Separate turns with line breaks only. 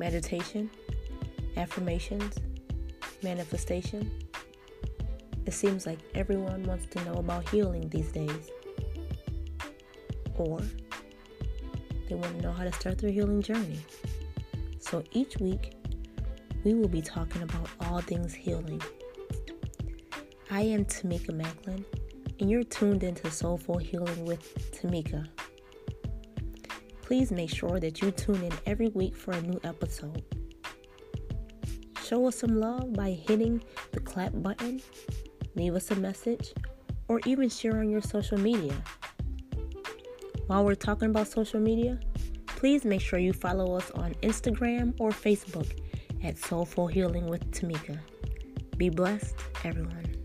meditation, affirmations, manifestation. It seems like everyone wants to know about healing these days. Or they want to know how to start their healing journey. So each week, we will be talking about all things healing. I am Tamika Macklin, and you're tuned into Soulful Healing with Tamika. Please make sure that you tune in every week for a new episode. Show us some love by hitting the clap button, leave us a message, or even share on your social media. While we're talking about social media, please make sure you follow us on Instagram or Facebook at Soulful Healing with Tamika. Be blessed, everyone.